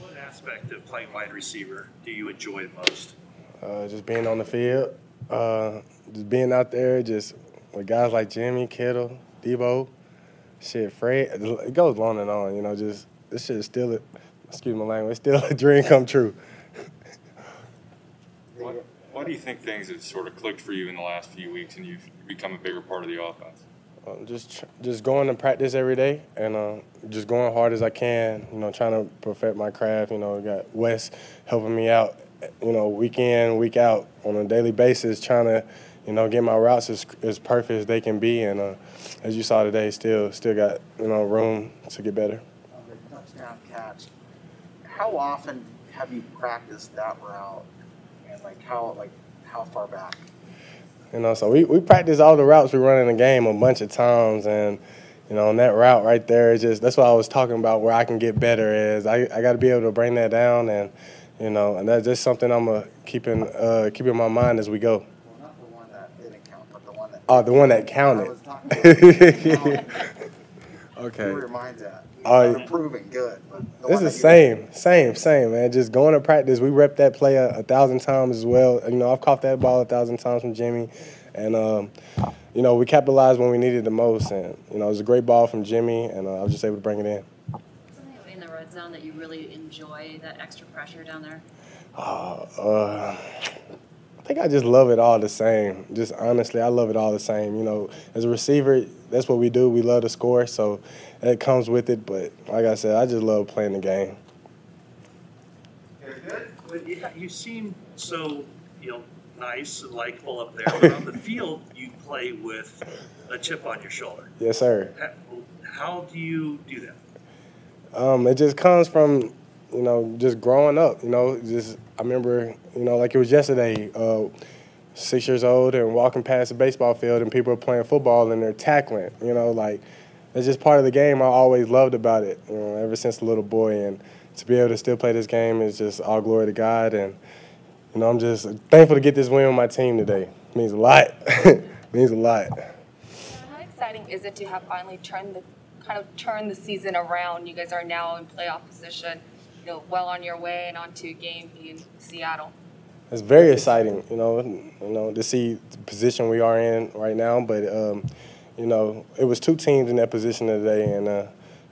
What aspect of playing wide receiver do you enjoy the most? Uh, just being on the field, uh, just being out there, just with guys like Jimmy, Kittle, Deebo, shit, Fred. It goes on and on, you know. Just this shit is still, a, excuse my language, still a dream come true. Why, why do you think things have sort of clicked for you in the last few weeks and you've become a bigger part of the offense? Um, just just going to practice every day and uh, just going hard as I can. You know, trying to perfect my craft. You know, got Wes helping me out. You know, week in, week out, on a daily basis, trying to, you know, get my routes as, as perfect as they can be. And uh, as you saw today, still still got you know room to get better. touchdown catch. How often have you practiced that route? And like how like how far back? You know, so we, we practice all the routes we run in the game a bunch of times, and you know, on that route right there, it's just that's what I was talking about. Where I can get better is I, I got to be able to bring that down, and you know, and that's just something I'm uh, keeping uh, keep in my mind as we go. Well, not the one that didn't count, but the one that. Oh, the one that I counted. was talking about. Okay. You remind that. Not improving, good. But the This one is that you- same, same, same, man. Just going to practice. We rep that play a, a thousand times as well. You know, I've caught that ball a thousand times from Jimmy, and um, you know, we capitalized when we needed the most. And you know, it was a great ball from Jimmy, and uh, I was just able to bring it in. Something in the red zone that you really enjoy, that extra pressure down there? Uh, uh, I think I just love it all the same. Just honestly, I love it all the same. You know, as a receiver, that's what we do. We love to score, so it comes with it. But like I said, I just love playing the game. Well, yeah, you seem so, you know, nice and likable up there, but on the field, you play with a chip on your shoulder. Yes, sir. How do you do that? Um, it just comes from, you know, just growing up. You know, just I remember, you know, like it was yesterday. Uh, six years old and walking past the baseball field, and people are playing football and they're tackling. You know, like it's just part of the game. I always loved about it. You know, ever since a little boy, and to be able to still play this game is just all glory to God. And you know, I'm just thankful to get this win with my team today. It means a lot. means a lot. How exciting is it to have finally turned the kind of turned the season around? You guys are now in playoff position, know, well on your way and onto a game in Seattle. It's very exciting, you know, you know, to see the position we are in right now. But um, you know, it was two teams in that position today, and uh,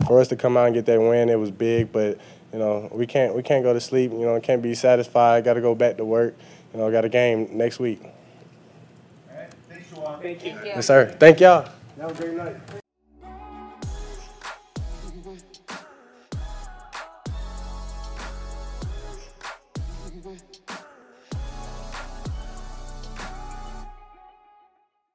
for us to come out and get that win, it was big. But you know, we can't we can't go to sleep. You know, can't be satisfied. Got to go back to work. You know, got a game next week. All right. Thank you. Yes, sir. Thank y'all. Have a great night.